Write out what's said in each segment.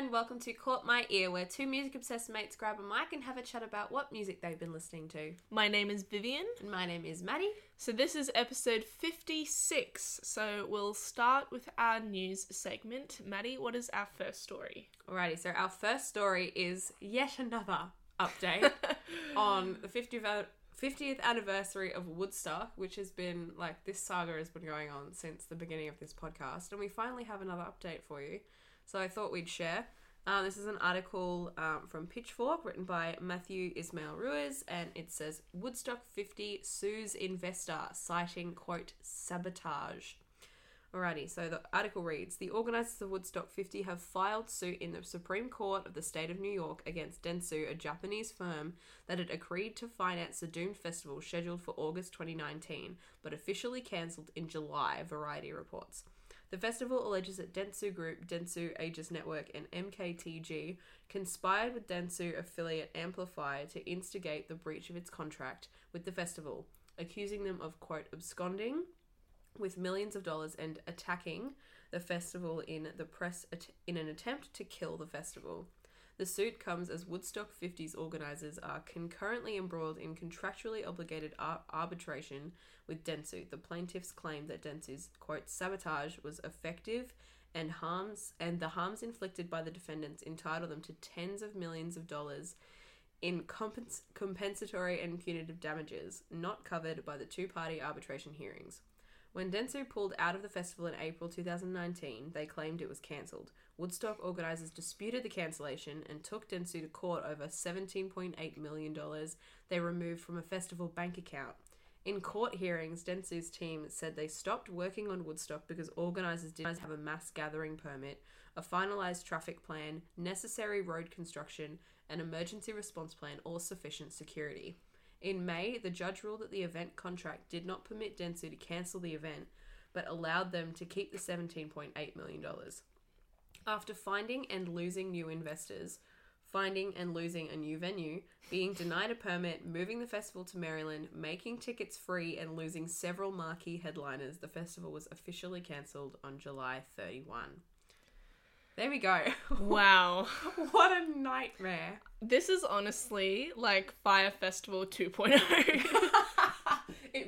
and welcome to Caught My Ear, where two music obsessed mates grab a mic and have a chat about what music they've been listening to. My name is Vivian. And my name is Maddie. So this is episode 56. So we'll start with our news segment. Maddie, what is our first story? Alrighty, so our first story is yet another update on the 50th, 50th anniversary of Woodstock, which has been like this saga has been going on since the beginning of this podcast, and we finally have another update for you. So I thought we'd share. Um, this is an article um, from Pitchfork written by Matthew Ismael Ruiz, and it says Woodstock 50 sues investor citing quote sabotage. Alrighty, so the article reads The organisers of Woodstock 50 have filed suit in the Supreme Court of the state of New York against Dentsu, a Japanese firm that had agreed to finance the Doomed Festival scheduled for August 2019, but officially cancelled in July, Variety reports. The festival alleges that Dentsu Group, Dentsu Aegis Network, and MKTG conspired with Dentsu affiliate Amplifi to instigate the breach of its contract with the festival, accusing them of, quote, absconding with millions of dollars and attacking the festival in the press in an attempt to kill the festival. The suit comes as Woodstock 50's organisers are concurrently embroiled in contractually obligated ar- arbitration with Dentsu. The plaintiffs claim that Dentsu's quote sabotage was effective and harms and the harms inflicted by the defendants entitle them to tens of millions of dollars in compens- compensatory and punitive damages not covered by the two-party arbitration hearings. When Dentsu pulled out of the festival in April 2019, they claimed it was cancelled. Woodstock organisers disputed the cancellation and took Dentsu to court over $17.8 million they removed from a festival bank account. In court hearings, Dentsu's team said they stopped working on Woodstock because organisers didn't have a mass gathering permit, a finalised traffic plan, necessary road construction, an emergency response plan, or sufficient security. In May, the judge ruled that the event contract did not permit Dentsu to cancel the event, but allowed them to keep the $17.8 million. After finding and losing new investors, finding and losing a new venue, being denied a permit, moving the festival to Maryland, making tickets free, and losing several marquee headliners, the festival was officially cancelled on July 31. There we go. Wow. what a nightmare. This is honestly like Fyre Festival 2.0.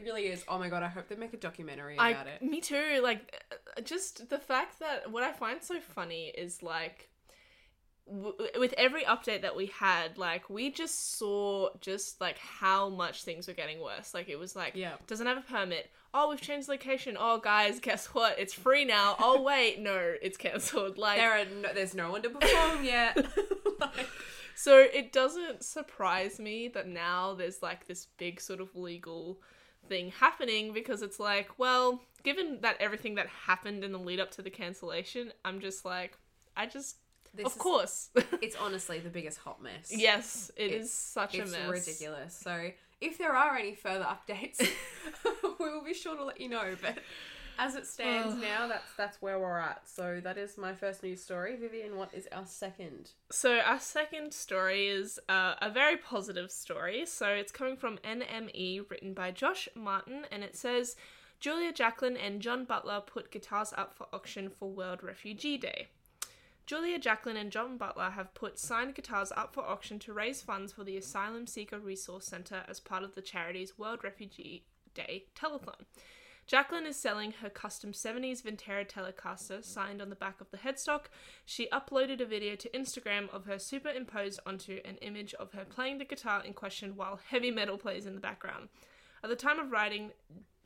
it really is. Oh my god, I hope they make a documentary about I, it. Me too. Like, uh, just the fact that what I find so funny is like, w- with every update that we had, like, we just saw just like how much things were getting worse. Like, it was like, Yeah. doesn't have a permit. Oh, we've changed location. Oh, guys, guess what? It's free now. Oh, wait, no, it's cancelled. Like, There are no, there's no one to perform yet. Like- So it doesn't surprise me that now there's like this big sort of legal thing happening because it's like, well, given that everything that happened in the lead up to the cancellation, I'm just like, I just, This of is- course, it's honestly the biggest hot mess. yes, it is It's- such a it's mess. ridiculous. So if there are any further updates, we will be sure to let you know. But as it stands Ugh. now, that's that's where we're at. So that is my first news story. Vivian, what is our second? So our second story is uh, a very positive story. So it's coming from NME, written by Josh Martin, and it says Julia Jacklin and John Butler put guitars up for auction for World Refugee Day. Julia Jacklin and John Butler have put signed guitars up for auction to raise funds for the Asylum Seeker Resource Centre as part of the charity's World Refugee Day telethon. Jacklin is selling her custom 70s Vintera Telecaster signed on the back of the headstock. She uploaded a video to Instagram of her superimposed onto an image of her playing the guitar in question while heavy metal plays in the background. At the time of writing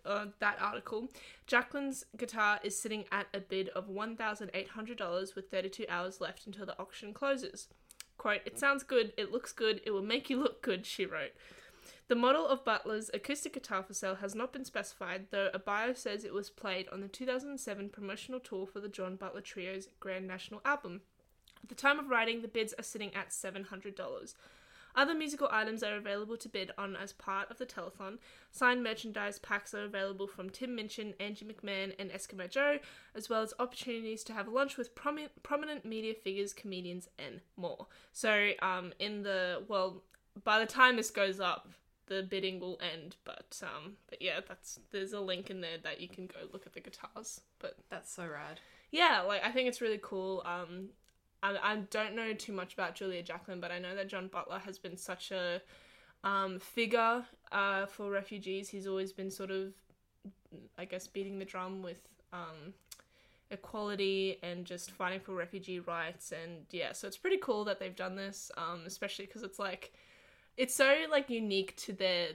uh, that article, Jacklin's guitar is sitting at a bid of $1,800 with 32 hours left until the auction closes. Quote, It sounds good, it looks good, it will make you look good, she wrote. The model of Butler's acoustic guitar for sale has not been specified, though a bio says it was played on the 2007 promotional tour for the John Butler Trio's Grand National album. At the time of writing, the bids are sitting at $700. Other musical items are available to bid on as part of the telethon. Signed merchandise packs are available from Tim Minchin, Angie McMahon, and Eskimo Joe, as well as opportunities to have lunch with promi- prominent media figures, comedians, and more. So, um, in the well, by the time this goes up, the bidding will end. But um, but yeah, that's there's a link in there that you can go look at the guitars. But That's so rad. yeah, like I think it's really cool. Um, I, I don't know too much about Julia Jacklin, but I know that John Butler has been such a um, figure uh, for refugees. He's always been sort of, I guess, beating the drum with um, equality and just fighting for refugee rights. And yeah, so it's pretty cool that they've done this, um, especially because it's like, it's so like unique to their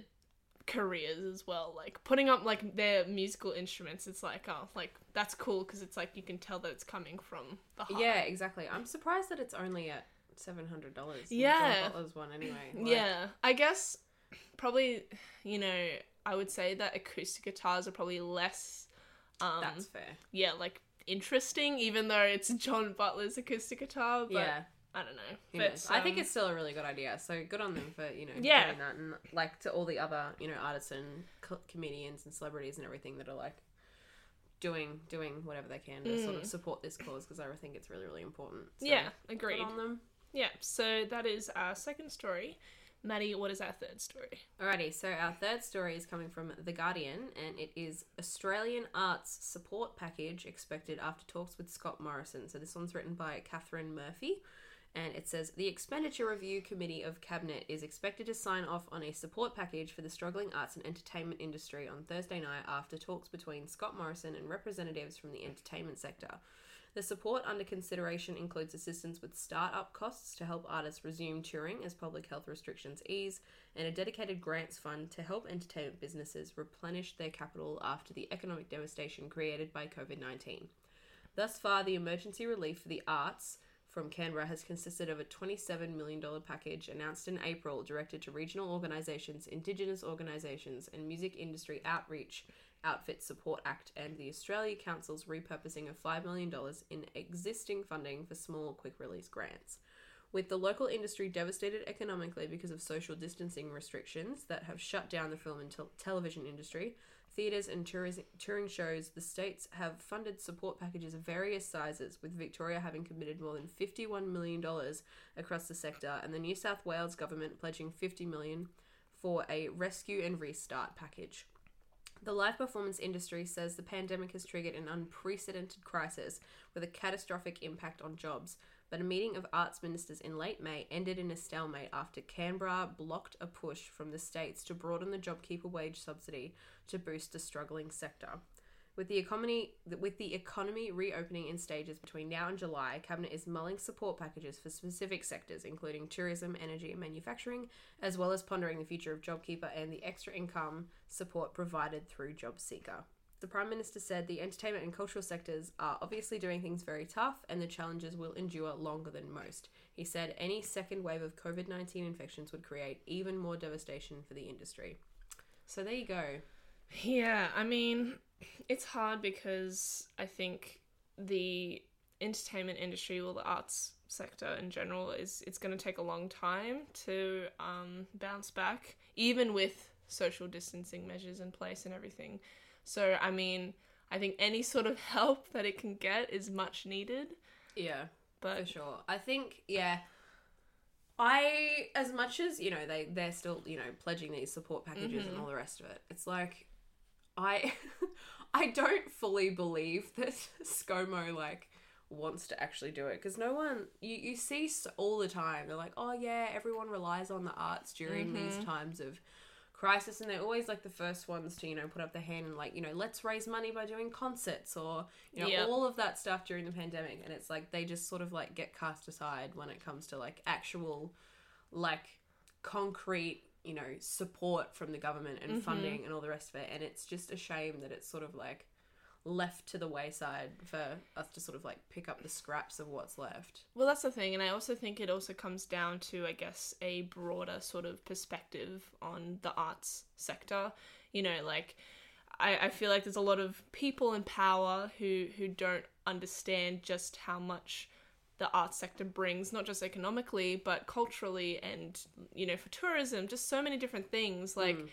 careers as well like putting up like their musical instruments it's like oh like that's cool because it's like you can tell that it's coming from the heart Yeah, exactly. I'm surprised that it's only at seven hundred dollars. Yeah. Butler's one anyway. Like, yeah i guess probably you know i would say that acoustic guitars are probably less um that's fair. yeah like interesting even though it's john butler's acoustic guitar but yeah, i don't know who but knows? I think um, it's still a really good idea. So good on them for you know Yeah. doing that, and like to all the other you know artists and co- comedians and celebrities and everything that are like doing doing whatever they can to sort of Mm. support this cause because I think it's really really important. So, yeah agreed on them. yeah so that is our second story maddie what is our third story Alrighty, so our third story is coming from The Guardian, and it is Australian Arts Support Package expected after talks with Scott Morrison. So this one's written by Katharine Murphy, and it says the Expenditure Review Committee of Cabinet is expected to sign off on a support package for the struggling arts and entertainment industry on Thursday night after talks between Scott Morrison and representatives from the entertainment sector. The support under consideration includes assistance with start-up costs to help artists resume touring as public health restrictions ease, and a dedicated grants fund to help entertainment businesses replenish their capital after the economic devastation created by COVID 19. Thus far, the emergency relief for the arts from Canberra has consisted of a $27 million package announced in April directed to regional organisations, Indigenous organisations, and music industry outreach Outfit Support Act and the Australia Council's repurposing of $5 million in existing funding for small quick release grants. With the local industry devastated economically because of social distancing restrictions that have shut down the film and tel- television industry, theatres and touring shows, the states have funded support packages of various sizes, with Victoria having committed more than $51 million across the sector, and the New South Wales government pledging 50 million for a rescue and restart package. The live performance industry says the pandemic has triggered an unprecedented crisis with a catastrophic impact on jobs. But a meeting of arts ministers in late May ended in a stalemate after Canberra blocked a push from the states to broaden the JobKeeper wage subsidy to boost a struggling sector. With the economy with the economy reopening in stages between now and July, cabinet is mulling support packages for specific sectors including tourism, energy and manufacturing, as well as pondering the future of JobKeeper and the extra income support provided through JobSeeker. The Prime Minister said the entertainment and cultural sectors are obviously doing things very tough and the challenges will endure longer than most. He said any second wave of COVID 19 infections would create even more devastation for the industry. So there you go. Yeah, I mean, it's hard because I think the entertainment industry or the arts sector in general is it's going to take a long time to um, bounce back, even with social distancing measures in place and everything. So, I mean, I think any sort of help that it can get is much needed. Yeah. But For sure. I think, yeah. I, as much as, you know, they, they're still, you know, pledging these support packages and Mhm. all the rest of it, it's like, I, I don't fully believe that ScoMo, like, wants to actually do it because no one you, you see all the time they're like oh yeah everyone relies on the arts during these Mhm. times of crisis and they're always like the first ones to you know put up their hand and like you know let's raise money by doing concerts or you know Yep. all of that stuff during the pandemic and it's like they just sort of like get cast aside when it comes to like actual like concrete you know support from the government and Mhm. funding and all the rest of it and it's just a shame that it's sort of like left to the wayside for us to sort of like pick up the scraps of what's left Well, that's the thing, and I also think it also comes down to, I guess, a broader sort of perspective on the arts sector. You know, like I, I feel like there's a lot of people in power who who don't understand just how much the arts sector brings, not just economically, but culturally and you know for tourism, just so many different things. Like Mm.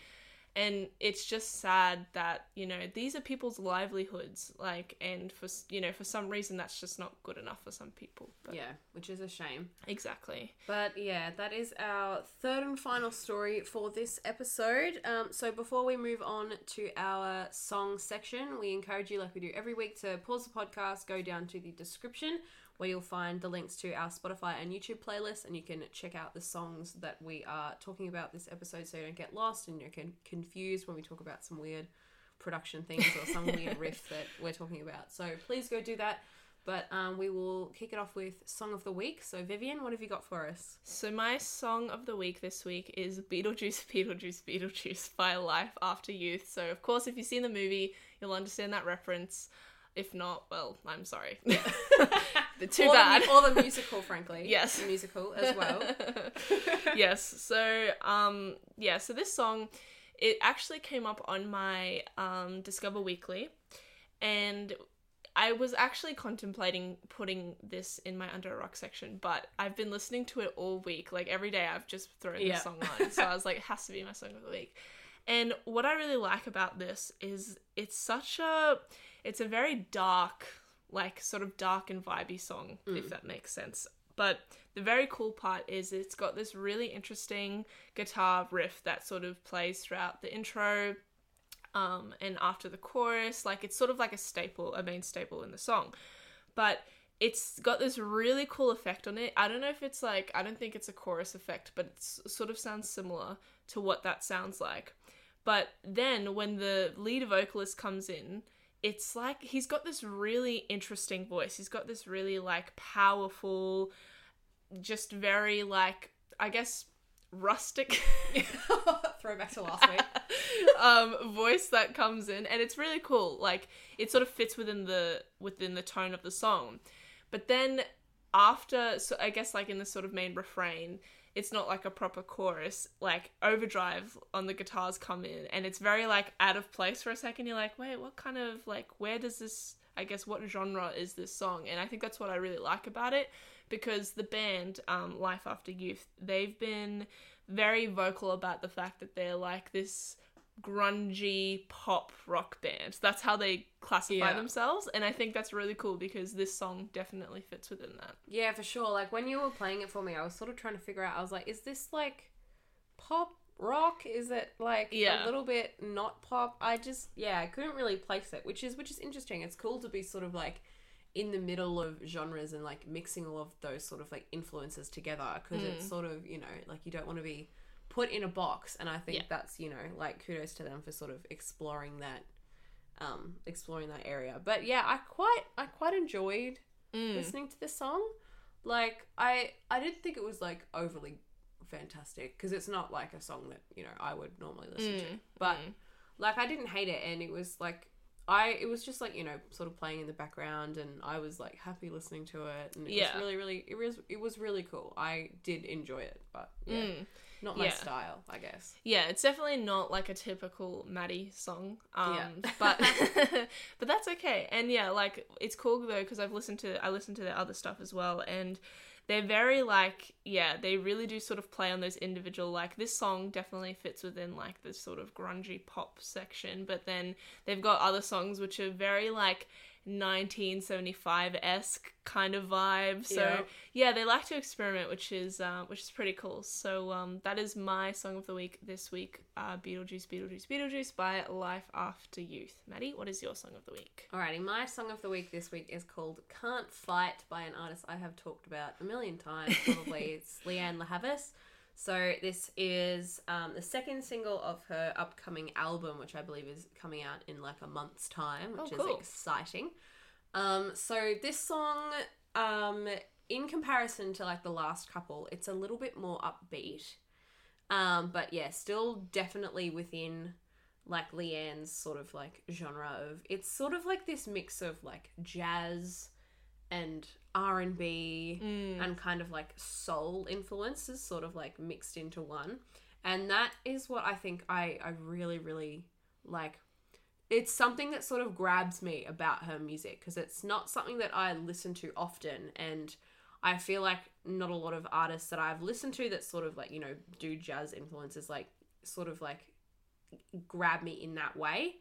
And it's just sad that you know these are people's livelihoods like and for you know for some reason that's just not good enough for some people but yeah which is a shame exactly But yeah, that is our third and final story for this episode. Um, so before we move on to our song section, we encourage you, like we do every week, to pause the podcast, go down to the description where you'll find the links to our Spotify and YouTube playlists, and you can check out the songs that we are talking about this episode, so you don't get lost and you're con- confused when we talk about some weird production things or some weird riff that we're talking about. So please go do that. But um, we will kick it off with song of the week. So Vivian, what have you got for us? So my song of the week this week is Beetlejuice, Beetlejuice, Beetlejuice by Life After Youth. So of course, if you've seen the movie, you'll understand that reference. If not, well, I'm sorry. Too or bad. The, or the musical, frankly. Yes. The musical as well. yes. So um yeah, so this song it actually came up on my um Discover Weekly and I was actually contemplating putting this in my under a rock section, but I've been listening to it all week. Like every day I've just thrown Yeah. the song on. So I was like, it has to be my song of the week. And what I really like about this is it's such a it's a very dark, like sort of dark and vibey song, if that makes sense. But the very cool part is it's got this really interesting guitar riff that sort of plays throughout the intro um, and after the chorus. Like it's sort of like a staple, a main staple in the song. But it's got this really cool effect on it. I don't know if it's like, I don't think it's a chorus effect, but it sort of sounds similar to what that sounds like. But then when the lead vocalist comes in, it's like he's got this really interesting voice. He's got this really like powerful, just very like, I guess, rustic Throwback to last week. um voice that comes in and it's really cool like it sort of fits within the within the tone of the song but then after so i guess like in the sort of main refrain it's not like a proper chorus like overdrive on the guitars come in and it's very like out of place for a second. You're like wait what kind of like where does this i guess what genre is this song? And i think that's what i really like about it because the band um, life after youth they've been very vocal about the fact that they're like this grungy pop rock band. That's how they classify Yeah. themselves, and I think that's really cool because this song definitely fits within that. Yeah, for sure. Like when you were playing it for me, I was sort of trying to figure out. I was like, is this like pop rock? Is it like Yeah. a little bit not pop? I just yeah, I couldn't really place it, which is which is interesting. It's cool to be sort of like in the middle of genres and like mixing all of those sort of like influences together because it's Mm. sort of you know like you don't want to be put in a box and i think Yeah. that's you know like kudos to them for sort of exploring that um exploring that area but yeah i quite i quite enjoyed Mm. listening to this song. Like I I didn't think it was like overly fantastic because it's not like a song that, you know, I would normally listen to. Mm, But mm. like I didn't hate it and it was like I it was just like, you know, sort of playing in the background and I was like happy listening to it and it Yeah. was really really it was it was really cool. I did enjoy it, but yeah, Mm. Not my Yeah. style, I guess. Yeah, it's definitely not like a typical Maddie song. Um, Yeah. but but that's okay. And yeah, like it's cool though because I've listened to I listened to their other stuff as well, and they're very like yeah, they really do sort of play on those individual like this song definitely fits within like this sort of grungy pop section, but then they've got other songs which are very like 1975 esque kind of vibe. So Yeah. yeah, they like to experiment, which is uh, which is pretty cool. So um, that is my song of the week this week. Uh, Beetlejuice, Beetlejuice, Beetlejuice by Life After Youth. Maddie, what is your song of the week? Alrighty, my song of the week this week is called Can't Fight by an artist I have talked about a million times, probably. it's Lianne La Havas. So, this is um, the second single of her upcoming album, which I believe is coming out in like a month's time, which Oh, cool. is exciting. Um, so, this song, um, in comparison to like the last couple, it's a little bit more upbeat. Um, but yeah, still definitely within like Lianne's sort of like genre of it's sort of like this mix of like jazz and R and B Mm. and kind of like soul influences sort of like mixed into one. And that is what I think I, I really, really like. It's something that sort of grabs me about her music because it's not something that I listen to often. And I feel like not a lot of artists that I've listened to that sort of like, you know, do jazz influences, like, sort of like grab me in that way.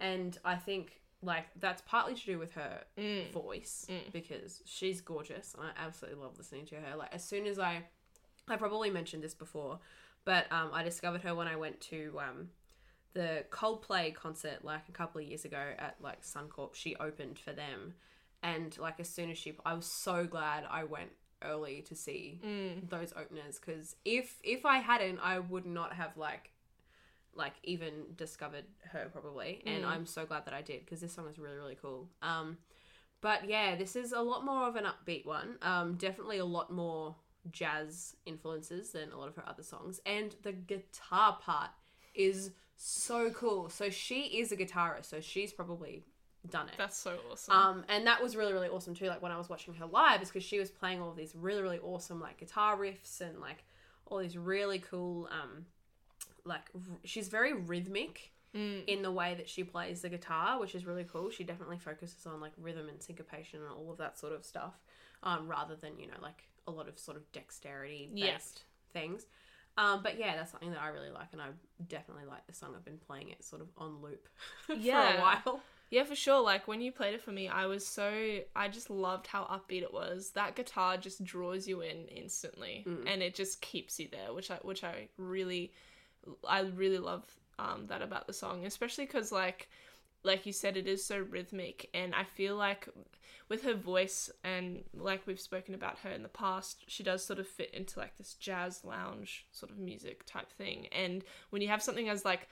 And I think like that's partly to do with her Mm. voice Mm. because she's gorgeous and I absolutely love listening to her. Like as soon as I I probably mentioned this before, but um, I discovered her when I went to um, the Coldplay concert like a couple of years ago at like Suncorp. She opened for them and like as soon as she, I was so glad I went early to see Mm. those openers because if if I hadn't, I would not have like like even discovered her probably, and Mm. I'm so glad that I did because this song is really really cool. Um, but yeah, this is a lot more of an upbeat one. Um, definitely a lot more jazz influences than a lot of her other songs, and the guitar part is so cool. So she is a guitarist, so she's probably done it. That's so awesome. Um, and that was really, really awesome too. Like when I was watching her live, is because she was playing all of these really, really awesome like guitar riffs and like all these really cool, um, like r- she's very rhythmic Mm. in the way that she plays the guitar, which is really cool. She definitely focuses on like rhythm and syncopation and all of that sort of stuff, um, rather than you know like a lot of sort of dexterity based things. Um, but yeah, that's something that I really like, and I definitely like the song. I've been playing it sort of on loop for Yeah. a while. Yeah, for sure. Like when you played it for me, I was so I just loved how upbeat it was. That guitar just draws you in instantly, Mm. and it just keeps you there, which I which I really, I really love um, that about the song, especially because like like you said, it is so rhythmic, and I feel like with her voice and like we've spoken about her in the past, she does sort of fit into like this jazz lounge sort of music type thing. And when you have something as like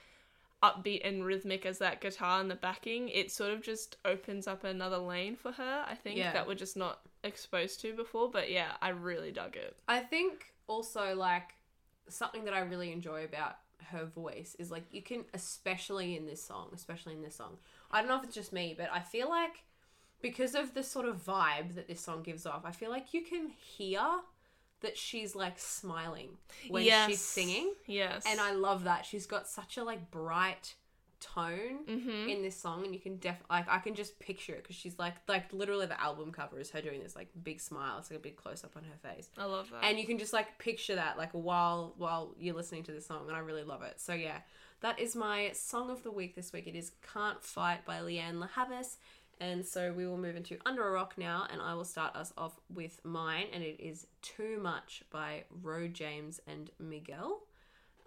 upbeat and rhythmic as that guitar in the backing, it sort of just opens up another lane for her, I think, Yeah. that we're just not exposed to before. But yeah, I really dug it. I think also like something that I really enjoy about her voice is like you can especially in this song, especially in this song. I don't know if it's just me, but I feel like because of the sort of vibe that this song gives off, I feel like you can hear that she's like smiling when Yes. she's singing. Yes. And I love that. She's got such a like bright tone hmm in this song and you can def like I can just picture it because she's like like literally the album cover is her doing this like big smile. It's like a big close up on her face. I love that. and you can just like picture that like while while you're listening to the song and i really love it. So yeah. That is my song of the week this week. It is can't fight by lianne la havas. And so we will move into under a rock now and i will start us off with mine and it is too much by ro james and miguel.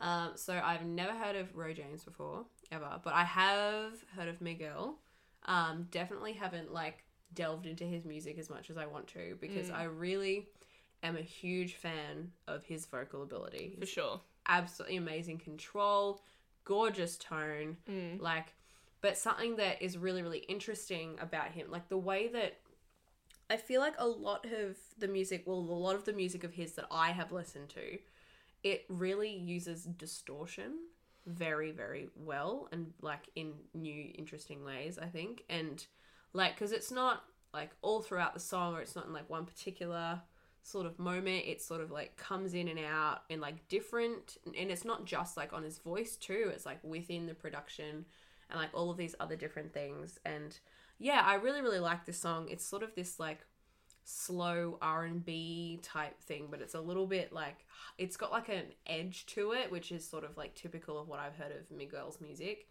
Um, so i've never heard of ro james before ever but i have heard of miguel um, definitely haven't like delved into his music as much as i want to because Mm. i really am a huge fan of his vocal ability. for sure. absolutely amazing control, gorgeous tone, Mm. like but something that is really really interesting about him, like the way that I feel like a lot of the music, well, a lot of the music of his that I have listened to, it really uses distortion very very well and like in new interesting ways, I think. And like cuz it's not like all throughout the song or it's not in like one particular sort of moment. It sort of like comes in and out in like different and it's not just like on his voice too. It's like within the production and like all of these other different things. And yeah i really really like this song. It's sort of this like slow r&b type thing but it's a little bit like it's got like an edge to it which is sort of like typical of what i've heard of miguel's music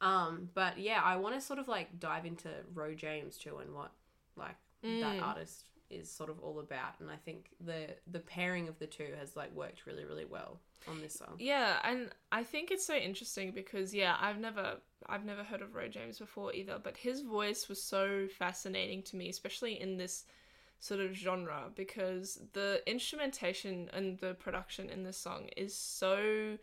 um but yeah i want to sort of like dive into ro james too and what like that Mm. artist is sort of all about and i think the the pairing of the two has like worked really really well on this song Yeah, and I think it's so interesting because yeah, I've never I've never heard of Ro James before either, but his voice was so fascinating to me, especially in this sort of genre because the instrumentation and the production in this song is so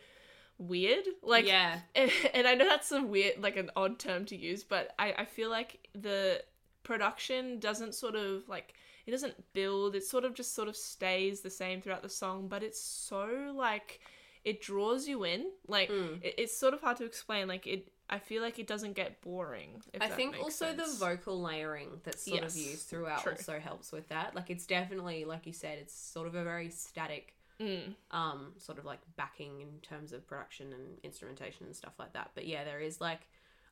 weird. Like yeah and I know that's a weird like an odd term to use, but I, I feel like the production doesn't sort of like it doesn't build, it sort of just sort of stays the same throughout the song, but it's so like it draws you in. Like Mm. it, it's sort of hard to explain. Like it I feel like it doesn't get boring. I think also sense. the vocal layering that's sort Yes, of used throughout true. also helps with that. Like it's definitely like you said, it's sort of a very static Mm, um sort of like backing in terms of production and instrumentation and stuff like that. But yeah, there is like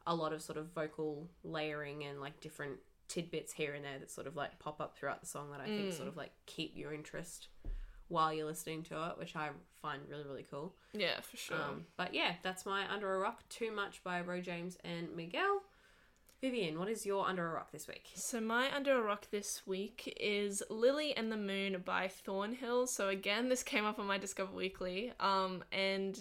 a lot of sort of vocal layering and like different tidbits here and there that sort of like pop up throughout the song that I think Mm. sort of like keep your interest while you're listening to it, which I find really really cool. yeah, for sure. Um, but yeah, that's my Under a Rock. Too Much by Ro James and Miguel. Vivian, what is your Under a Rock this week? So my under a rock this week is Lily and the Moon by Thornhill. So again, this came up on my Discover Weekly, um, and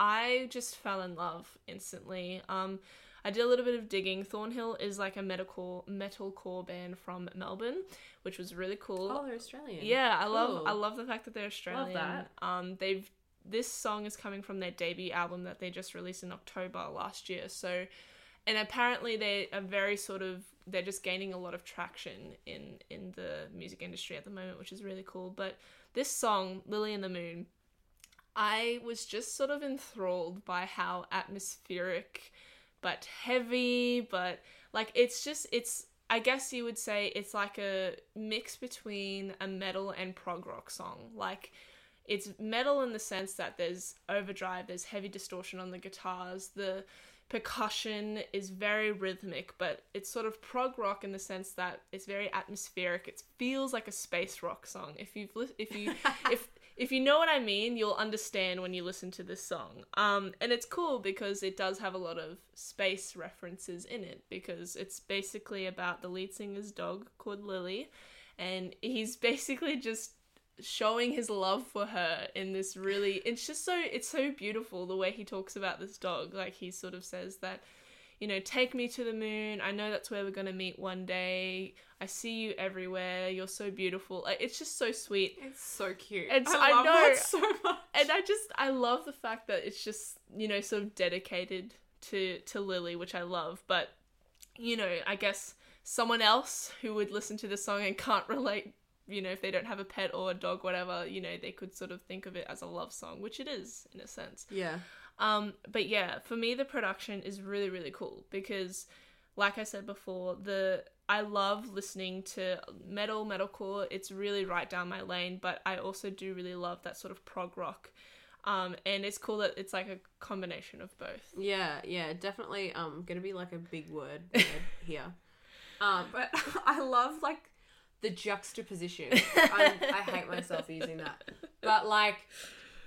I just fell in love instantly. Um, I did a little bit of digging. Thornhill is like a metalcore metalcore band from Melbourne, which was really cool. Oh, they're Australian. Yeah, I love I love the fact that they're Australian. Love that. Um, they've this song is coming from their debut album that they just released in October last year. So, and apparently they are very sort of they're just gaining a lot of traction in in the music industry at the moment, which is really cool. But this song, Lily in the Moon, I was just sort of enthralled by how atmospheric but heavy, but like it's just it's I guess you would say it's like a mix between a metal and prog rock song. Like it's metal in the sense that there's overdrive, there's heavy distortion on the guitars, the percussion is very rhythmic, but it's sort of prog rock in the sense that it's very atmospheric. It feels like a space rock song. If you've li- if you if if you know what I mean, you'll understand when you listen to this song. Um, and it's cool because it does have a lot of space references in it because it's basically about the lead singer's dog called Lily, and he's basically just showing his love for her in this really it's just so it's so beautiful the way he talks about this dog like he sort of says that you know take me to the moon i know that's where we're going to meet one day i see you everywhere you're so beautiful like, it's just so sweet It's so cute. It's- I I love know. that so much. and I just I love the fact that it's just you know sort of dedicated to to Lily, which I love. But you know, I guess someone else who would listen to the song and can't relate, you know, if they don't have a pet or a dog, whatever, you know, they could sort of think of it as a love song, which it is in a sense. yeah. Um, but yeah, for me, the production is really, really cool because, like I said before, the I love listening to metal, metalcore. It's really right down my lane. But I also do really love that sort of prog rock, um, and it's cool that it's like a combination of both. Yeah, yeah, definitely. Um, gonna be like a big word, word here. Um, but I love like the juxtaposition. I, I hate myself using that, but like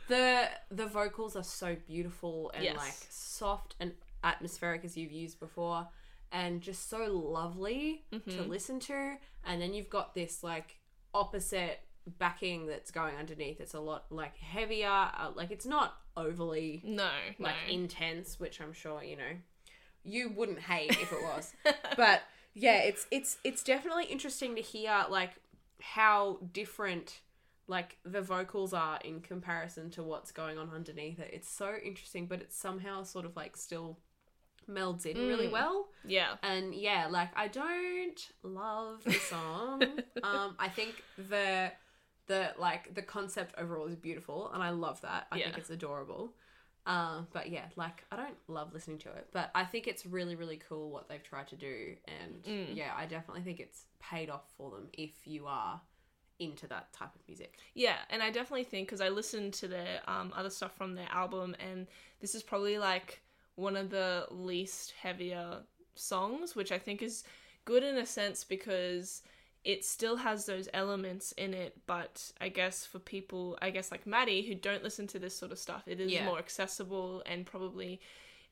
the the vocals are so beautiful and Yes. like soft and atmospheric as you've used before, and just so lovely to listen to. And then you've got this like opposite backing that's going underneath. It's a lot like heavier. Uh, like it's not overly No, like no. intense, which I'm sure you know you wouldn't hate if it was. but yeah, it's it's it's definitely interesting to hear like how different like the vocals are in comparison to what's going on underneath it. It's so interesting, but it's somehow sort of like still melds in really Mm. well. yeah, And yeah, like I don't love the song. um, I think the the like the concept overall is beautiful, and I love that. I think it's adorable. Um, but yeah, like I don't love listening to it, but I think it's really really cool what they've tried to do, and Mm. yeah, I definitely think it's paid off for them if you are into that type of music. Yeah, and I definitely think because I listened to their um, other stuff from their album, and this is probably like one of the least heavier songs, which I think is good in a sense because it still has those elements in it, but I guess for people, I guess like Maddie, who don't listen to this sort of stuff, it is Yeah. more accessible and probably,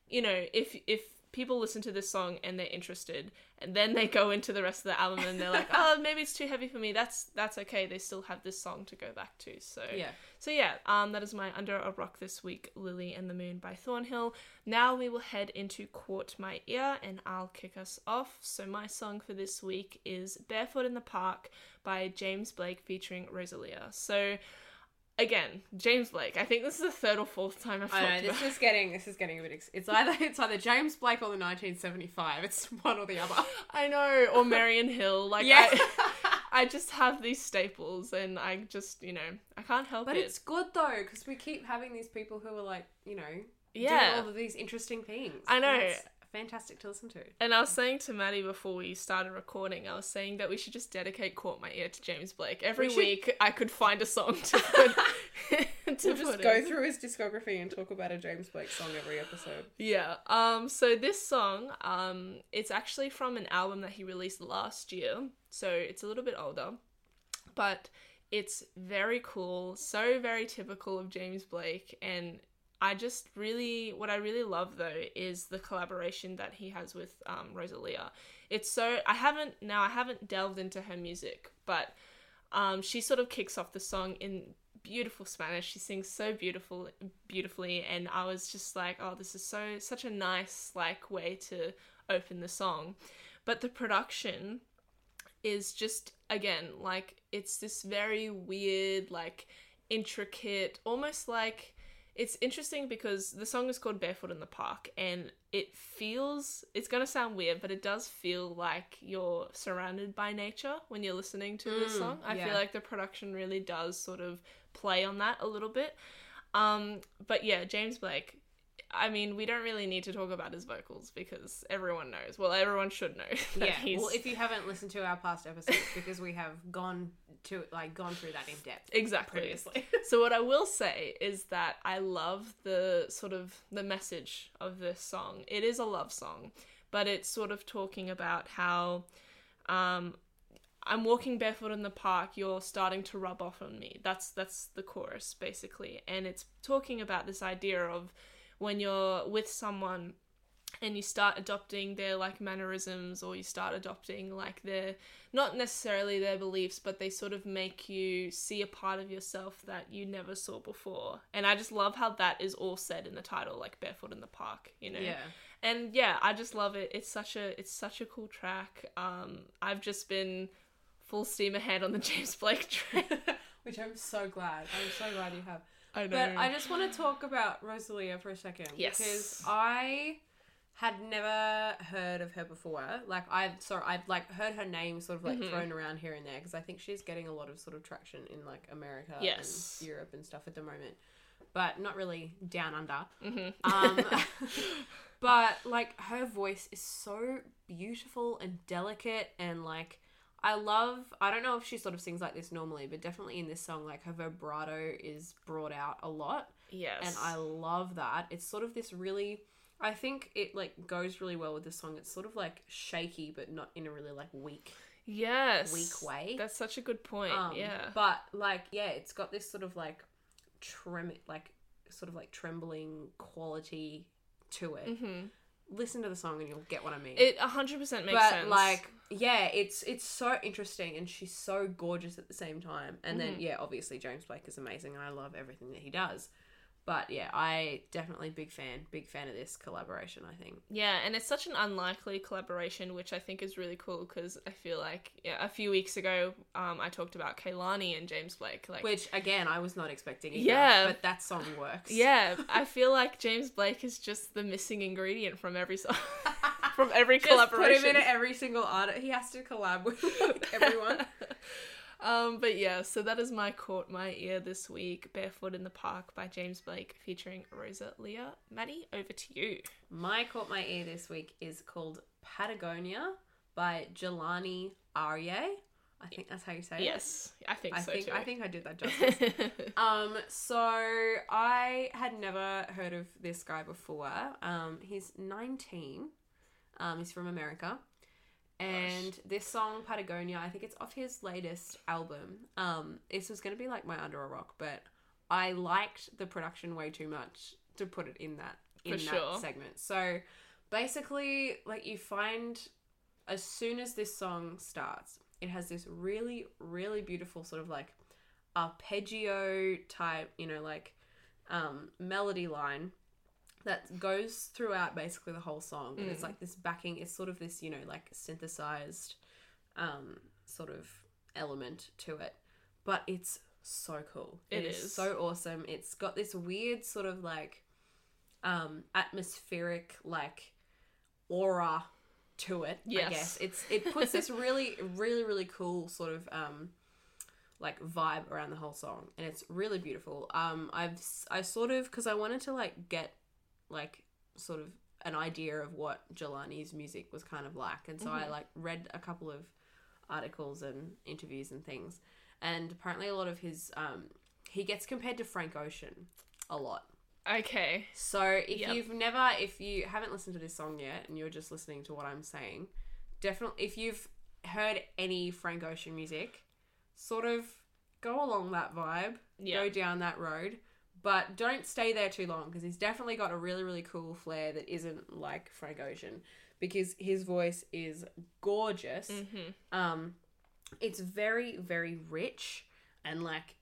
you know, if if people listen to this song and they're interested, and then they go into the rest of the album and they're like, oh, maybe it's too heavy for me. That's that's okay. They still have this song to go back to. So Yeah. so yeah, um, that is my Under a Rock this week, Lily and the Moon by Thornhill. Now we will head into Caught My Ear and I'll kick us off. So my song for this week is Barefoot in the Park by James Blake featuring Rosalia. So again, James Blake. I think this is the third or fourth time I've I talked know about this is getting this is getting a bit. Ex- it's either it's either James Blake or the 1975. It's one or the other. I know, or Marian Hill. Like Yeah. I, I just have these staples and I just, you know, I can't help But it. it's good though because we keep having these people who are like, you know, Yeah. doing all of these interesting things. I know. It's fantastic to listen to. And I was saying to Maddie before we started recording, I was saying that we should just dedicate "Caught My Ear" to James Blake. Every should- week, I could find a song to put. to We'll just go in. through his discography and talk about a James Blake song every episode. Yeah. Um. So this song, um, it's actually from an album that he released last year. So it's a little bit older, but it's very cool. So very typical of James Blake, and I just really, what I really love though is the collaboration that he has with um, Rosalia. It's so I haven't now I haven't delved into her music, but um, she sort of kicks off the song in beautiful Spanish. She sings so beautiful, beautifully, and I was just like, oh, this is so such a nice like way to open the song. But the production is just again like it's this very weird, like intricate, almost like it's interesting because the song is called Barefoot in the Park and it feels it's going to sound weird but it does feel like you're surrounded by nature when you're listening to this Mm, song. I yeah. feel like the production really does sort of play on that a little bit. Um but yeah, James Blake I mean, we don't really need to talk about his vocals because everyone knows. Well, everyone should know that Yeah. he's Well, if you haven't listened to our past episodes, because we have gone to like gone through that in depth exactly. previously. so what I will say is that I love the sort of the message of this song. It is a love song, but it's sort of talking about how um I'm walking barefoot in the park, you're starting to rub off on me. That's that's the chorus basically. And it's talking about this idea of when you're with someone and you start adopting their like mannerisms or you start adopting like their not necessarily their beliefs but they sort of make you see a part of yourself that you never saw before and i just love how that is all said in the title like barefoot in the park you know Yeah. and yeah i just love it it's such a it's such a cool track um i've just been full steam ahead on the james blake train Which I'm so glad. I'm so glad you have. i know But I just want to talk about Rosalia for a second. Yes. Because I had never heard of her before. Like I've sorry, I've like heard her name sort of like Mhm. thrown around here and there because I think she's getting a lot of sort of traction in like America Yes. and Europe and stuff at the moment. But not really down under. hmm Um, but like her voice is so beautiful and delicate and like I love I don't know if she sort of sings like this normally, but definitely in this song like her vibrato is brought out a lot yes and I love that. It's sort of this really I think it like goes really well with the song. It's sort of like shaky but not in a really like weak yes weak way. that's such a good point Um, yeah But like, yeah, it's got this sort of like trem, like sort of like trembling quality to it. hmm Listen to the song and you'll get what I mean. It 100% makes but sense. like, yeah, it's it's so interesting and she's so gorgeous at the same time. And then Mhm. yeah, obviously James Blake is amazing and I love everything that he does. But yeah, I definitely big fan, big fan of this collaboration. I think. yeah, and it's such an unlikely collaboration, which I think is really cool because I feel like yeah, a few weeks ago, um, I talked about Kehlani and James Blake. Like, Which again, I was not expecting. Either, Yeah. but that song works. yeah, I feel like James Blake is just the missing ingredient from every song, from every Just put collaboration. him in every single artist. He has to collab with everyone. Um, but yeah, so that is my caught my ear this week. Barefoot in the Park by James Blake featuring Rosalia. Maddie, over to you. My caught my ear this week is called Patagonia by Jelani Aryeh. I think that's how you say it. Yes, I think I so think too. I think I did that justice. um, so I had never heard of this guy before. Um, he's 19. Um, he's from America. And this song, Patagonia, I think it's off his latest album. Um, this was going to be like my Under a Rock, but I liked the production way too much to put it in that in For that sure. segment. So basically, like you find as soon as this song starts, it has this really, really beautiful sort of like arpeggio type, you know, like um, melody line that goes throughout basically the whole song. And it's Mm. like this backing, it's sort of this, you know, like synthesized um, sort of element to it. But it's so cool. It is. is. so awesome. It's got this weird sort of like um, atmospheric, like aura to it. I Yes. guess it's it puts this really, really, really cool sort of um, like vibe around the whole song, and it's really beautiful. Um, I've I sort of because I wanted to like get like sort of an idea of what Jelani's music was kind of like, and so I Mhm. like read a couple of articles and interviews and things, and apparently a lot of his um he gets compared to Frank Ocean a lot. okay. So if Yep. you've never, if you haven't listened to this song yet, and you're just listening to what I'm saying, definitely, if you've heard any Frank Ocean music, sort of go along that vibe, Yeah. go down that road, but don't stay there too long because he's definitely got a really, really cool flair that isn't like Frank Ocean because his voice is gorgeous. hmm Um, it's very, very rich and like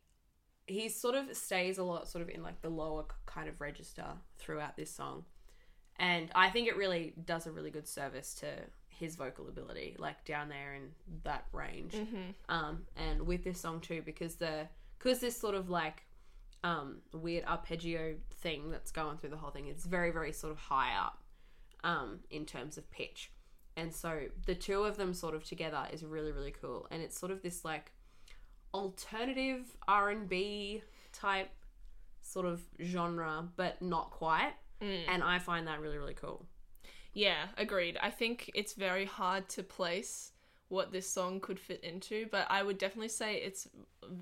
he sort of stays a lot sort of in like the lower kind of register throughout this song. And I think it really does a really good service to his vocal ability, like down there in that range. Um, and with this song too, because the because this sort of like um weird arpeggio thing that's going through the whole thing, it's very very sort of high up um in terms of pitch. And so the two of them sort of together is really really cool, and it's sort of this like alternative R and B type sort of genre, but not quite. And I find that really really cool. Yeah, agreed. I think it's very hard to place what this song could fit into, but I would definitely say it's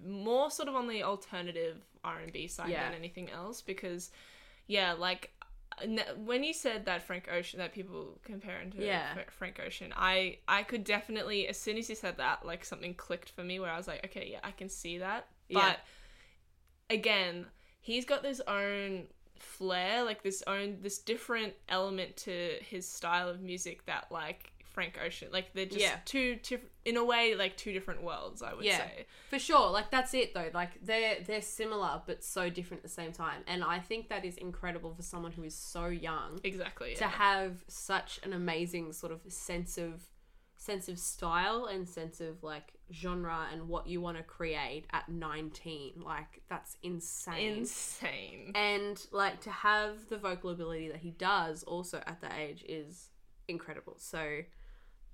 more sort of on the alternative R&B side Yeah. than anything else because yeah, like when you said that Frank Ocean that people compare him to Yeah. Frank Ocean, I I could definitely as soon as you said that like something clicked for me where I was like, okay, yeah, I can see that. Yeah. But again, he's got this own flair, like this own this different element to his style of music that like Frank Ocean, like they're just Yeah. two, in a way like two different worlds. I would Yeah. say. For sure, like that's it though. Like they're they're similar but so different at the same time, and I think that is incredible for someone who is so young Exactly. to yeah. have such an amazing sort of sense of sense of style and sense of like genre and what you want to create at 19 like that's insane Insane. and like to have the vocal ability that he does also at that age is incredible so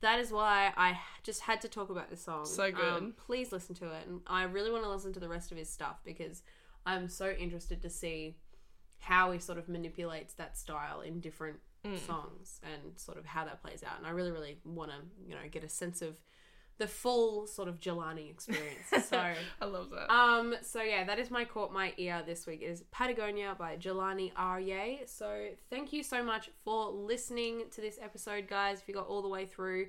that is why i just had to talk about this song So good. um, please listen to it and i really want to listen to the rest of his stuff because i'm so interested to see how he sort of manipulates that style in different Mm. songs and sort of how that plays out and i really really want to you know get a sense of the full sort of jelani experience so I love that. um, so yeah, that is my caught my ear this week. It is Patagonia by Jelani Aryeh. So thank you so much for listening to this episode, guys. If you got all the way through,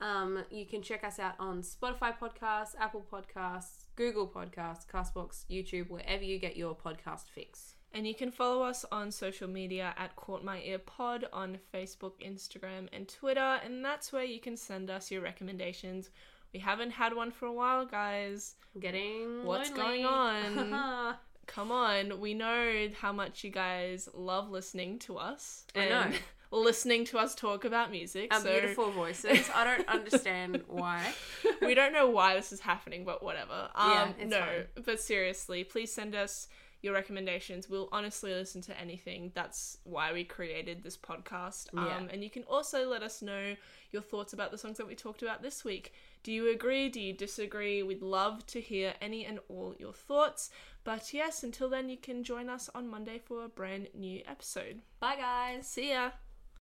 um, you can check us out on Spotify podcasts, Apple Podcasts, Google Podcasts, Castbox, YouTube, wherever you get your podcast fix. And you can follow us on social media at Caught My Ear Pod on Facebook, Instagram, and Twitter, and that's where you can send us your recommendations. We haven't had one for a while, guys. Getting What's lonely. going on? Come on, we know how much you guys love listening to us I and know. listening to us talk about music. Our so beautiful voices. I don't understand why. we don't know why this is happening, but whatever. Um, Yeah, no, fine. but seriously, please send us your recommendations. We'll honestly listen to anything. That's why we created this podcast. Um, Yeah. And you can also let us know your thoughts about the songs that we talked about this week. Do you agree? Do you disagree? We'd love to hear any and all your thoughts. But yes, until then, you can join us on Monday for a brand new episode. Bye, guys. See ya!